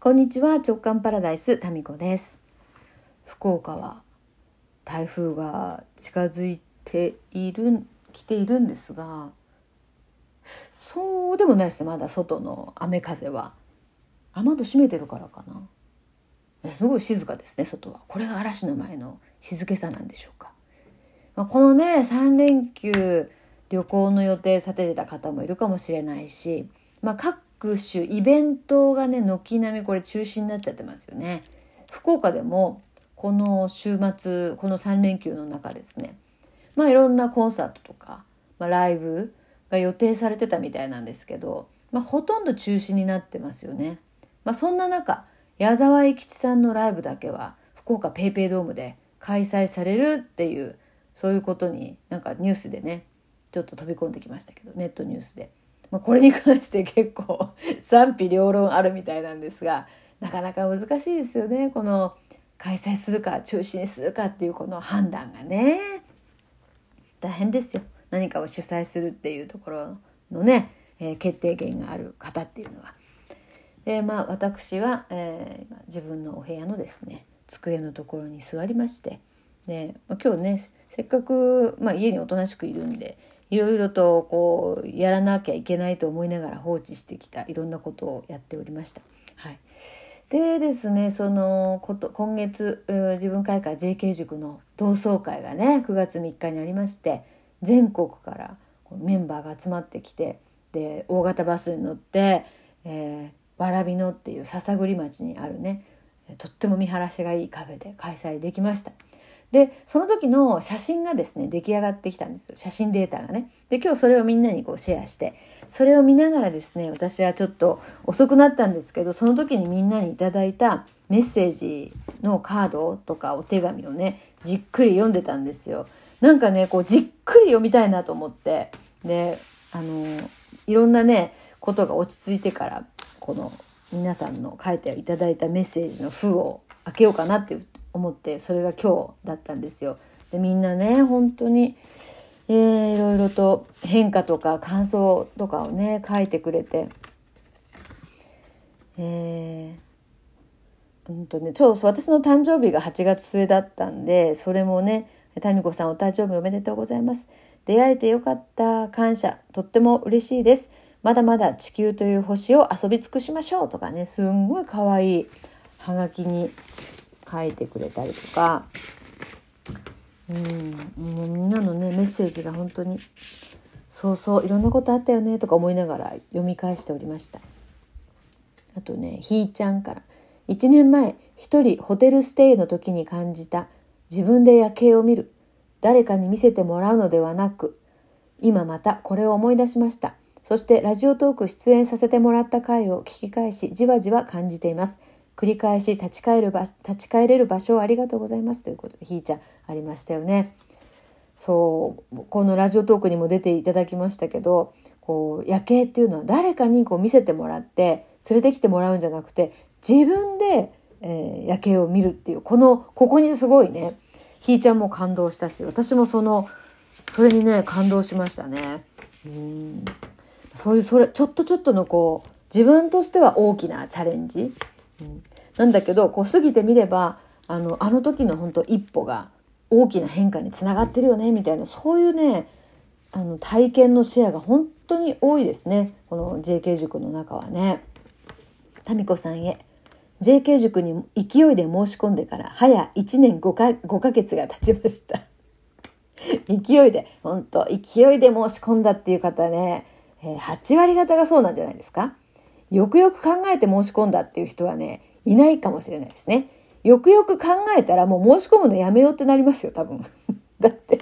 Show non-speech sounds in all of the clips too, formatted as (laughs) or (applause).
こんにちは直感パラダイスタミコです。福岡は台風が近づいている来ているんですがそうでもないですねまだ外の雨風は。雨戸閉めてるからかな。すごい静かですね外は。これが嵐の前の静けさなんでしょうか、まあ、このね3連休旅行の予定立ててた方もいるかもしれないし、まあ、各種イベントがね軒並みこれ中止になっちゃってますよね。福岡でもこの週末この3連休の中ですね。まあいろんなコンサートとか、まあ、ライブが予定されてたみたいなんですけど、まあ、ほとんど中止になってますよね。まあ、そんな中矢沢永吉さんのライブだけは福岡 PayPay ドームで開催されるっていうそういうことになんかニュースでねちょっと飛び込んできましたけどネットニュースで、まあ、これに関して結構 (laughs) 賛否両論あるみたいなんですがなかなか難しいですよね。この開催するか中止にするかっていうこの判断がね。大変ですよ。何かを主催するっていうところのね、えー、決定権がある方っていうのは。でまあ私は、えー、自分のお部屋のですね机のところに座りまして。で今日ねせっかく、まあ、家におとなしくいるんでいろいろとこうやらなきゃいけないと思いながら放置してきたいろんなことをやっておりました。はい、でですねそのこと今月自分会館 JK 塾の同窓会がね9月3日にありまして全国からメンバーが集まってきてで大型バスに乗って、えー、わらびのっていう篠栗町にあるねとっても見晴らしがいいカフェで開催できました。でその時の写真がですね出来上がってきたんですよ写真データがね。で今日それをみんなにこうシェアしてそれを見ながらですね私はちょっと遅くなったんですけどその時にみんなに頂いたメッセージのカードとかお手紙をねじっくり読んでたんですよ。なんかねこうじっくり読みたいなと思ってであのいろんなねことが落ち着いてからこの皆さんの書いていただいたメッセージの封を開けようかなって思ってそれが今日だったんですよ。でみんなね本当に、えー、いろいろと変化とか感想とかをね書いてくれて。えーうんとね、ちょうど私の誕生日が8月末だったんでそれもね民子さんお誕生日おめでとうございます。出会えてよかった。感謝。とっても嬉しいです。まだまだ地球という星を遊び尽くしましょうとかね、すんごい可愛いハガキに書いてくれたりとか、うん、もうみんなのね、メッセージが本当に、そうそう、いろんなことあったよねとか思いながら読み返しておりました。あとね、ひーちゃんから、1年前、一人ホテルステイの時に感じた自分で夜景を見る。誰かに見せてもらうのではなく、今またこれを思い出しました。そしてラジオトーク出演させてもらった回を聞き返し、じわじわ感じています。繰り返し立ち返る場立ち返れる場所をありがとうございますということで、ひーちゃんありましたよね。そう、このラジオトークにも出ていただきましたけど、こう夜景っていうのは誰かにこう見せてもらって連れてきてもらうんじゃなくて自分でえー、夜景を見るっていうこのここにすごいねひーちゃんも感動したし私もそのそれにね感動しましたね。うんそういうそれちょっとちょっとのこう自分としては大きなチャレンジ、うん、なんだけどこう過ぎてみればあのあの時の本当一歩が大きな変化につながってるよねみたいなそういうねあの体験のシェアが本当に多いですねこの JK 塾の中はね。民子さんへ JK 塾に勢いで申し込んでから早1年5か ,5 ヶ月が経ちました。勢いで、本当勢いで申し込んだっていう方ね、えー、8割方がそうなんじゃないですかよくよく考えて申し込んだっていう人はね、いないかもしれないですね。よくよく考えたらもう申し込むのやめようってなりますよ、多分。(laughs) だって。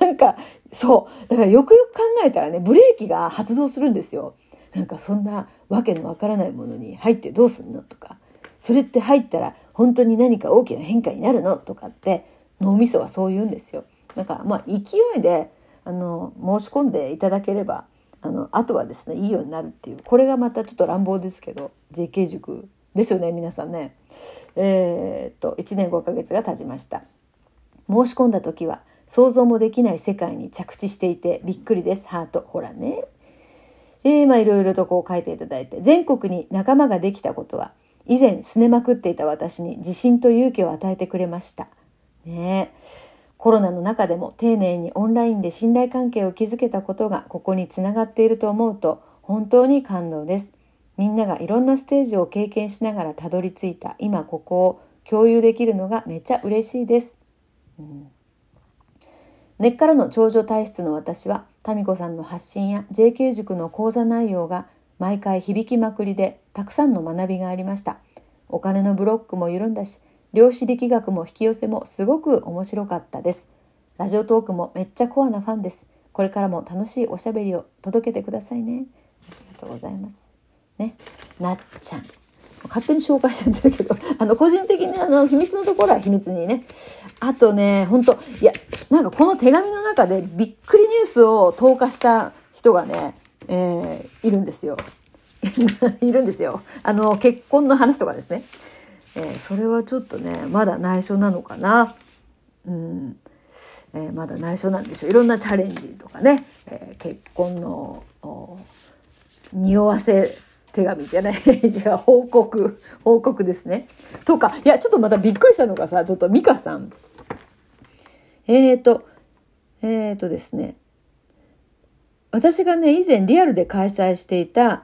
なんか、そう。だからよくよく考えたらね、ブレーキが発動するんですよ。なんかそんなわけのわからないものに入ってどうすんのとかそれって入ったら本当に何か大きな変化になるのとかって脳みそはそう言うんですよ。だからまあ勢いであの申し込んでいただければあのあとはですねいいようになるっていうこれがまたちょっと乱暴ですけど JK 塾ですよね皆さんね。えー、っと1年5ヶ月が経ちました。申し込んだ時は想像もできない世界に着地していてびっくりですハートほらねえー、まあいろいろとこう書いていただいて、全国に仲間ができたことは、以前すねまくっていた私に自信と勇気を与えてくれました。ねえコロナの中でも丁寧にオンラインで信頼関係を築けたことがここにつながっていると思うと本当に感動です。みんながいろんなステージを経験しながらたどり着いた今ここを共有できるのがめっちゃ嬉しいです。うん根っからの長女体質の私は民子さんの発信や JK 塾の講座内容が毎回響きまくりでたくさんの学びがありましたお金のブロックも緩んだし量子力学も引き寄せもすごく面白かったですラジオトークもめっちゃコアなファンですこれからも楽しいおしゃべりを届けてくださいねありがとうございますねなっちゃん勝手に紹介しちゃってるけど、(laughs) あの、個人的にあの、秘密のところは秘密にね。あとね、本当いや、なんかこの手紙の中でびっくりニュースを投下した人がね、えー、いるんですよ。(laughs) いるんですよ。あの、結婚の話とかですね。えー、それはちょっとね、まだ内緒なのかな。うん。えー、まだ内緒なんでしょう。いろんなチャレンジとかね、えー、結婚の匂わせ手紙じゃない (laughs) じゃあ報告報告ですね。とかいやちょっとまたびっくりしたのがさちょっと美香さんえっ、ー、とえっ、ー、とですね私がね以前リアルで開催していた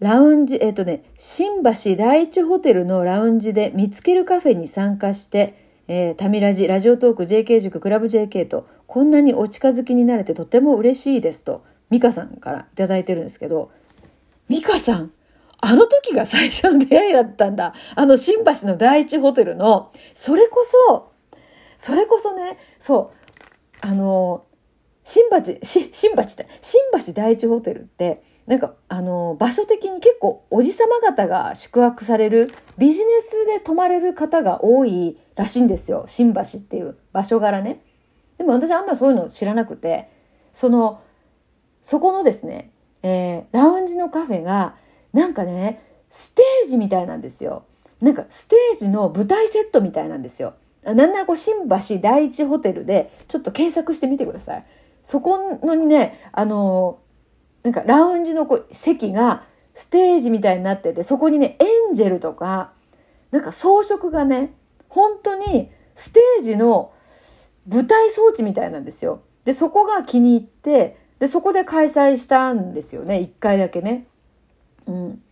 ラウンジえっ、とね新橋第一ホテルのラウンジで見つけるカフェに参加してえー、タミラジ、ラジオトーク、JK 塾、クラブ JK と、こんなにお近づきになれてとても嬉しいですと、ミカさんからいただいてるんですけど、ミカさん、あの時が最初の出会いだったんだ。あの新橋の第一ホテルの、それこそ、それこそね、そう、あの、新橋、し新橋って、新橋第一ホテルって、なんか、あの、場所的に結構おじさま方が宿泊される、ビジネスで泊まれる方が多いらしいんですよ。新橋っていう場所柄ね。でも私あんまそういうの知らなくて、その、そこのですね、えー、ラウンジのカフェが、なんかねステージみたいなんですよなんかステージの舞台セットみたいなんですよなんならこう新橋第一ホテルでちょっと検索してみてくださいそこのにねあのなんかラウンジのこう席がステージみたいになっててそこにねエンジェルとかなんか装飾がね本当にステージの舞台装置みたいなんですよでそこが気に入ってでそこで開催したんですよね一回だけねうん。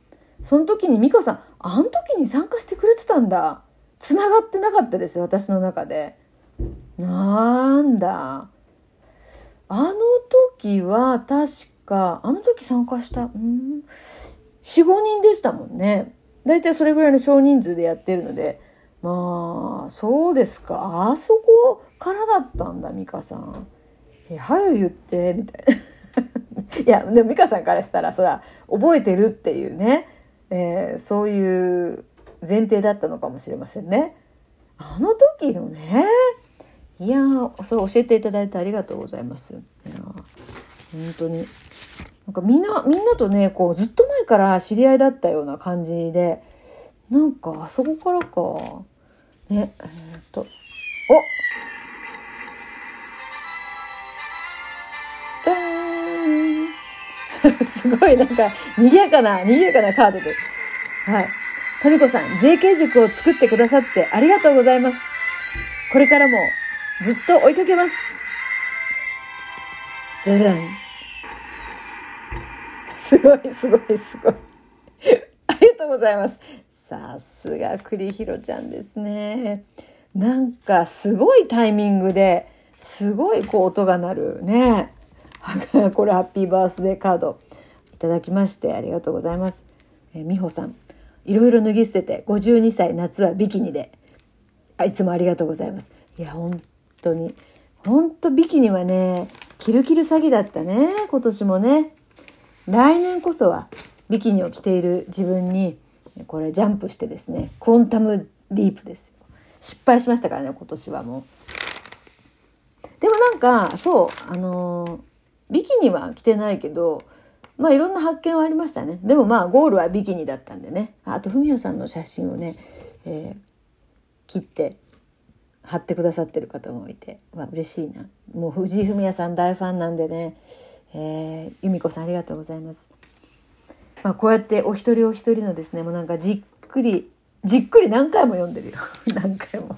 その時に美香さん、あの時に参加してくれてたんだ。繋がってなかったです、私の中で。なんだ。あの時は確か、あの時参加した、うん、4、5人でしたもんね。だいたいそれぐらいの少人数でやってるので、まあ、そうですか。あそこからだったんだ、美香さん。え、はよ言って、みたいな。(laughs) いやでも美香さんからしたらそれは覚えてるっていうね、えー、そういう前提だったのかもしれませんね。あの時のねいやそう教えていただいてありがとうございます。いや本当になんかみんなみんなとねこうずっと前から知り合いだったような感じでなんかあそこからかねえー、っとおダーン (laughs) すごいなんか、賑やかな、賑やかなカードで。はい。タミコさん、JK 塾を作ってくださってありがとうございます。これからもずっと追いかけます。じゃじゃん。すごい、すごい、すごい。ありがとうございます。さすが栗弘ちゃんですね。なんかすごいタイミングですごいこう音が鳴るね。(laughs) これハッピーバースデーカードいただきましてありがとうございます。えー、美穂さん、いろいろ脱ぎ捨てて52歳夏はビキニで。あいつもありがとうございます。いや、本当に。本当ビキニはね、キルキル詐欺だったね、今年もね。来年こそはビキニを着ている自分に、これジャンプしてですね、クォンタムディープです。失敗しましたからね、今年はもう。でもなんか、そう、あのビキニは着てないけど、まあいろんな発見はありましたね。でもまあゴールはビキニだったんでね。あと、ふみやさんの写真をね、えー、切って貼ってくださってる方もいて、まあ嬉しいな。もう藤井フミヤさん大ファンなんでね、えー、由美子さんありがとうございます。まあ、こうやってお一人お一人のですねもうなんかじっくりじっくり何回も読んでるよ (laughs) 何回も。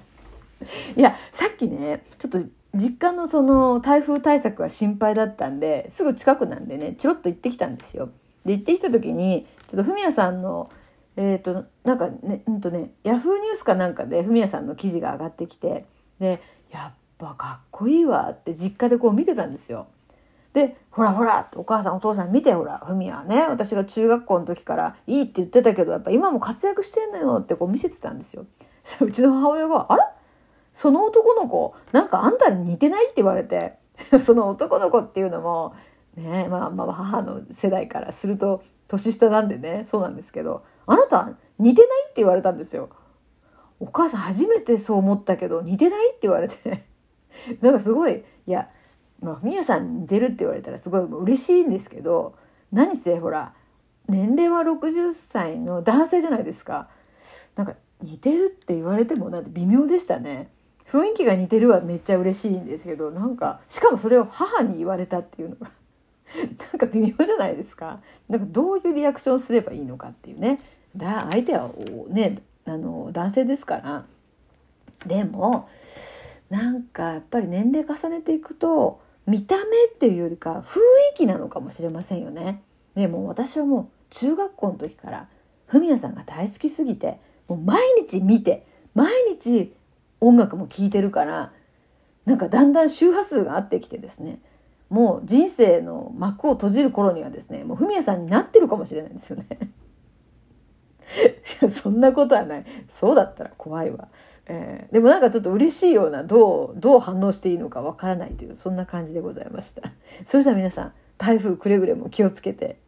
いやさっきねちょっと実家のその台風対策が心配だったんですぐ近くなんでねちょろっと行ってきたんですよ。で行ってきた時にちょっとフミヤさんのえっ、ー、となんかねうんとねヤフーニュースかなんかでフミヤさんの記事が上がってきてでやっぱかっこいいわって実家でこう見てたんですよ。でほらほらお母さんお父さん見てほらフミヤね私が中学校の時からいいって言ってたけどやっぱ今も活躍してんのよってこう見せてたんですよ。うちの母親が「あらその男の子なんかあんたに似てない?」って言われて (laughs) その男の子っていうのもねまあまあ母の世代からすると年下なんでねそうなんですけど「あなた似てない?」って言われたんですよ。お母さん初めてそう思ったけど似てないって言われて (laughs) なんかすごいいやまあみやさんに似てるって言われたらすごい嬉しいんですけど何せほら年齢は60歳の男性じゃないですか。なんか似てるって言われてもなんて微妙でしたね。雰囲気が似てるはめっちゃ嬉しいんですけどなんかしかもそれを母に言われたっていうのが (laughs) なんか微妙じゃないですか。なんかどういうリアクションすればいいのかっていうね。だ相手はねあの男性ですから。でもなんかやっぱり年齢重ねていくと見た目っていうよりか雰囲気なのかもしれませんよね。でも私はもう中学校の時からフミヤさんが大好きすぎてもう毎日見て毎日音楽も聴いてるからなんかだんだん周波数が合ってきてですねもう人生の幕を閉じる頃にはですねもうフミヤさんになってるかもしれないんですよね。いやそんなことはない。そうだったら怖いわ、えー、でもなんかちょっと嬉しいようなどうどう反応していいのかわからないというそんな感じでございました。それでは皆さん台風くれぐれも気をつけて。